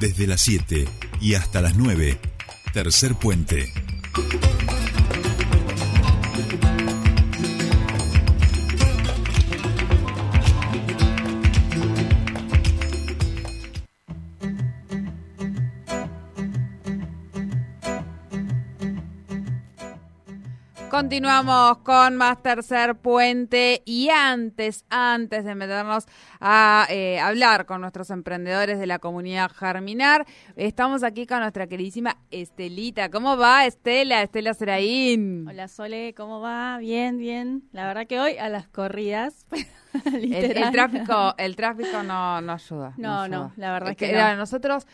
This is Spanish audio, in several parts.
Desde las 7 y hasta las 9, Tercer Puente. Continuamos con más tercer puente y antes, antes de meternos a eh, hablar con nuestros emprendedores de la comunidad Germinar, estamos aquí con nuestra queridísima Estelita. ¿Cómo va Estela? Estela Seraín. Hola Sole, ¿cómo va? Bien, bien. La verdad que hoy a las corridas. el, el, tráfico, el tráfico no, no ayuda. No, no, la verdad es que, no. nosotros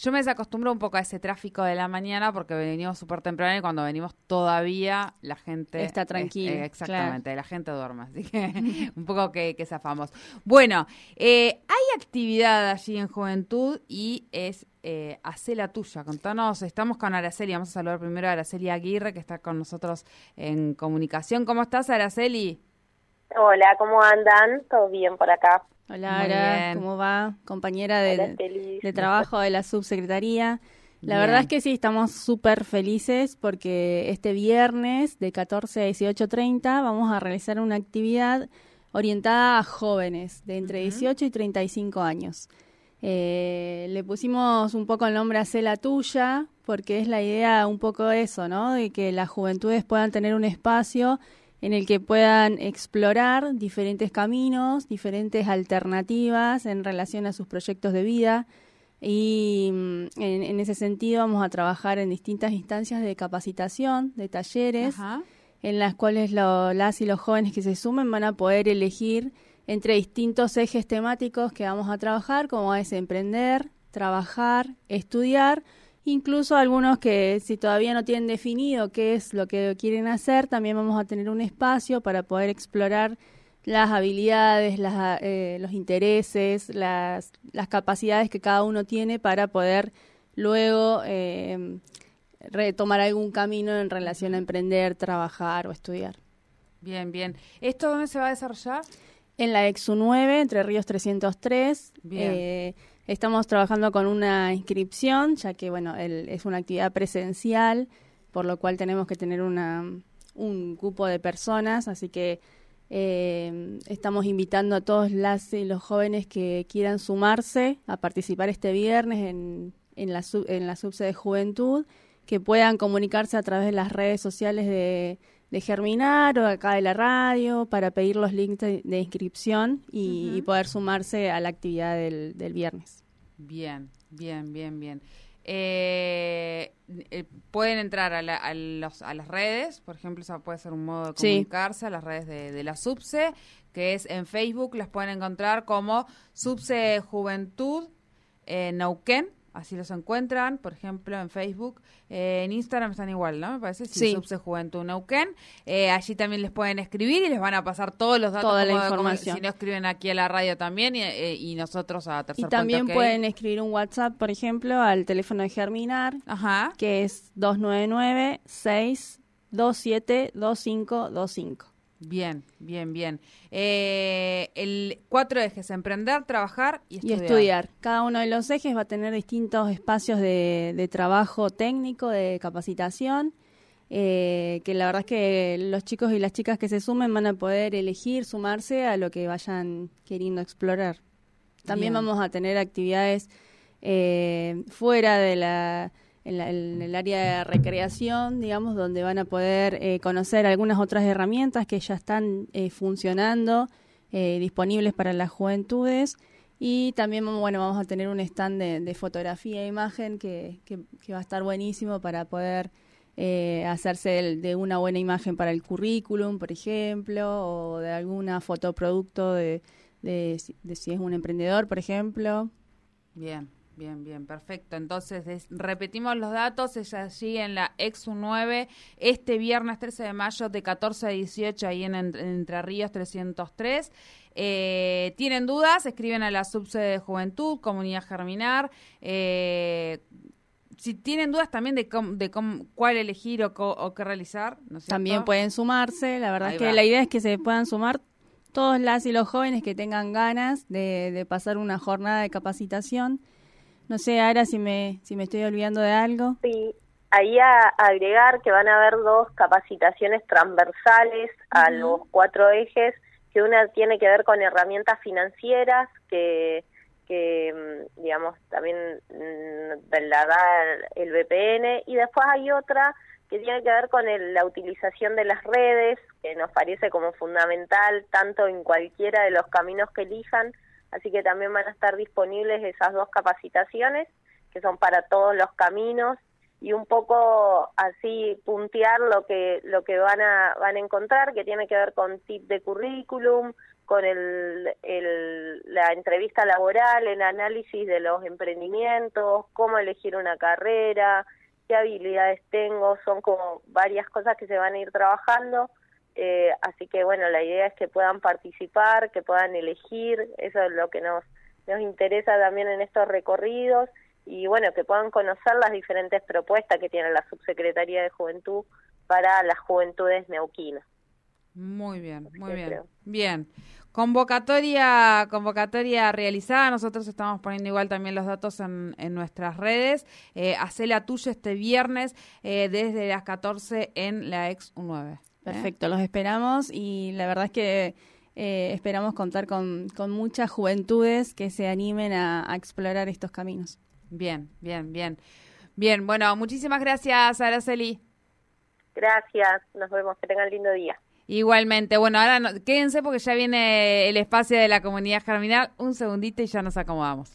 yo me desacostumbro un poco a ese tráfico de la mañana porque venimos súper temprano y cuando venimos todavía la gente... Está tranquila. Eh, exactamente, la gente duerme, así que un poco que, que zafamos. Bueno, eh, hay actividad allí en Juventud y es eh, Hacé la tuya. Contanos, estamos con Araceli, vamos a saludar primero a Araceli Aguirre que está con nosotros en comunicación. ¿Cómo estás, Araceli? Hola, ¿cómo andan? ¿Todo bien por acá? Hola, Ara, ¿cómo va? Compañera de, de, trabajo de la subsecretaría. La verdad es que sí, estamos súper felices porque este viernes de 14 a 18.30 vamos a realizar una actividad orientada a jóvenes de entre 18 y 35 años. Eh, le pusimos un poco el nombre a la tuya porque es la idea un poco eso, ¿no? De que las juventudes puedan tener un espacio en el que puedan explorar diferentes caminos, diferentes alternativas en relación a sus proyectos de vida. Y mm, en, ese sentido vamos a trabajar en distintas instancias de capacitación, de talleres, en las cuales las y los jóvenes que se sumen van a poder elegir entre distintos ejes temáticos que vamos a trabajar, como es emprender, trabajar, estudiar Incluso algunos que si todavía no tienen definido qué es lo que quieren hacer, también vamos a tener un espacio para poder explorar las habilidades, las, eh, los intereses, las, las, capacidades que cada uno tiene para poder luego eh, retomar algún camino en relación a emprender, trabajar o estudiar. Bien, bien. ¿Esto dónde se va a desarrollar? En la EXU 9, entre Ríos 303. Bien. Eh, Estamos trabajando con una inscripción, ya que bueno, es una actividad presencial, por lo cual tenemos que tener una, un cupo de personas, así que eh, estamos invitando a todos las y los jóvenes que quieran sumarse a participar este viernes en, en, la, en la subse de juventud, que puedan comunicarse a través de las redes sociales de, de Germinar o acá de la radio para pedir los links de, inscripción y, poder sumarse a la actividad del, del viernes. Bien, bien, bien, bien. Eh, eh, pueden entrar a, a, los, a, las redes, por ejemplo, eso puede ser un modo de comunicarse a las redes de, de, la SUBSE, que es en Facebook, las pueden encontrar como SUBSE Juventud eh, Así los encuentran, por ejemplo, en Facebook. Eh, en Instagram están igual, ¿no? Me parece. Sí. Subse Juventud Neuquén. Eh, allí también les pueden escribir y les van a pasar todos los datos. Toda la información. si no escriben aquí a la radio también y, eh, nosotros a Tercer Y también pueden escribir un WhatsApp, por ejemplo, al teléfono de Germinar, Ajá. que es 299 627 2525 Bien, bien, bien. Eh, el cuatro ejes, emprender, trabajar y estudiar. y estudiar. Cada uno de los ejes va a tener distintos espacios de, trabajo técnico, de capacitación, eh, que la verdad es que los chicos y las chicas que se sumen van a poder elegir, sumarse a lo que vayan queriendo explorar. También vamos a tener actividades eh, fuera de la en, el área de recreación, digamos, donde van a poder eh, conocer algunas otras herramientas que ya están eh, funcionando, eh, disponibles para las juventudes. Y también, bueno, vamos a tener un stand de, fotografía e imagen que, que, va a estar buenísimo para poder hacerse de una buena imagen para el currículum, por ejemplo, o de alguna fotoproducto de, de, de si es un emprendedor, por ejemplo. Bien. Bien, bien, perfecto. Entonces, repetimos los datos, es allí en la EXU 9, este viernes 13 de mayo de 14 a 18, ahí en, Entre Ríos 303. Eh, ¿Tienen dudas? Escriben a la subsede de Juventud, Comunidad Germinar. Eh, si tienen dudas también de, de cuál elegir o, qué realizar, También pueden sumarse, la verdad es que la idea es que se puedan sumar todos las y los jóvenes que tengan ganas de pasar una jornada de capacitación No sé, ahora si me, si me estoy olvidando de algo. Sí, ahí a, agregar que van a haber dos capacitaciones transversales a los cuatro ejes, que una tiene que ver con herramientas financieras, que, que mm, digamos, también mm, la da el VPN, y después hay otra que tiene que ver con la utilización de las redes, que nos parece como fundamental tanto en cualquiera de los caminos que elijan, así que también van a estar disponibles esas dos capacitaciones, que son para todos los caminos, y un poco así puntear lo que lo que van a van a encontrar que tiene que ver con tip de currículum con el, el, la entrevista laboral el análisis de los emprendimientos cómo elegir una carrera qué habilidades tengo son como varias cosas que se van a ir trabajando eh, así que bueno la idea es que puedan participar que puedan elegir eso es lo que nos nos interesa también en estos recorridos y bueno, que puedan conocer las diferentes propuestas que tiene la Subsecretaría de Juventud para las juventudes neuquinas. Muy bien, muy bien. Bien. Convocatoria, convocatoria realizada. Nosotros estamos poniendo igual también los datos en, en nuestras redes. Eh, hacé la tuya este viernes eh, desde las 14 en la ex 9 ¿eh? Perfecto, los esperamos y la verdad es que eh, esperamos contar con, con, muchas juventudes que se animen a explorar estos caminos. Bien, bien, bien. Bien, bueno, muchísimas gracias, Araceli. Gracias, nos vemos, que tengan lindo día. Igualmente, bueno, ahora quédense porque ya viene el espacio de la comunidad germinal. Un segundito y ya nos acomodamos.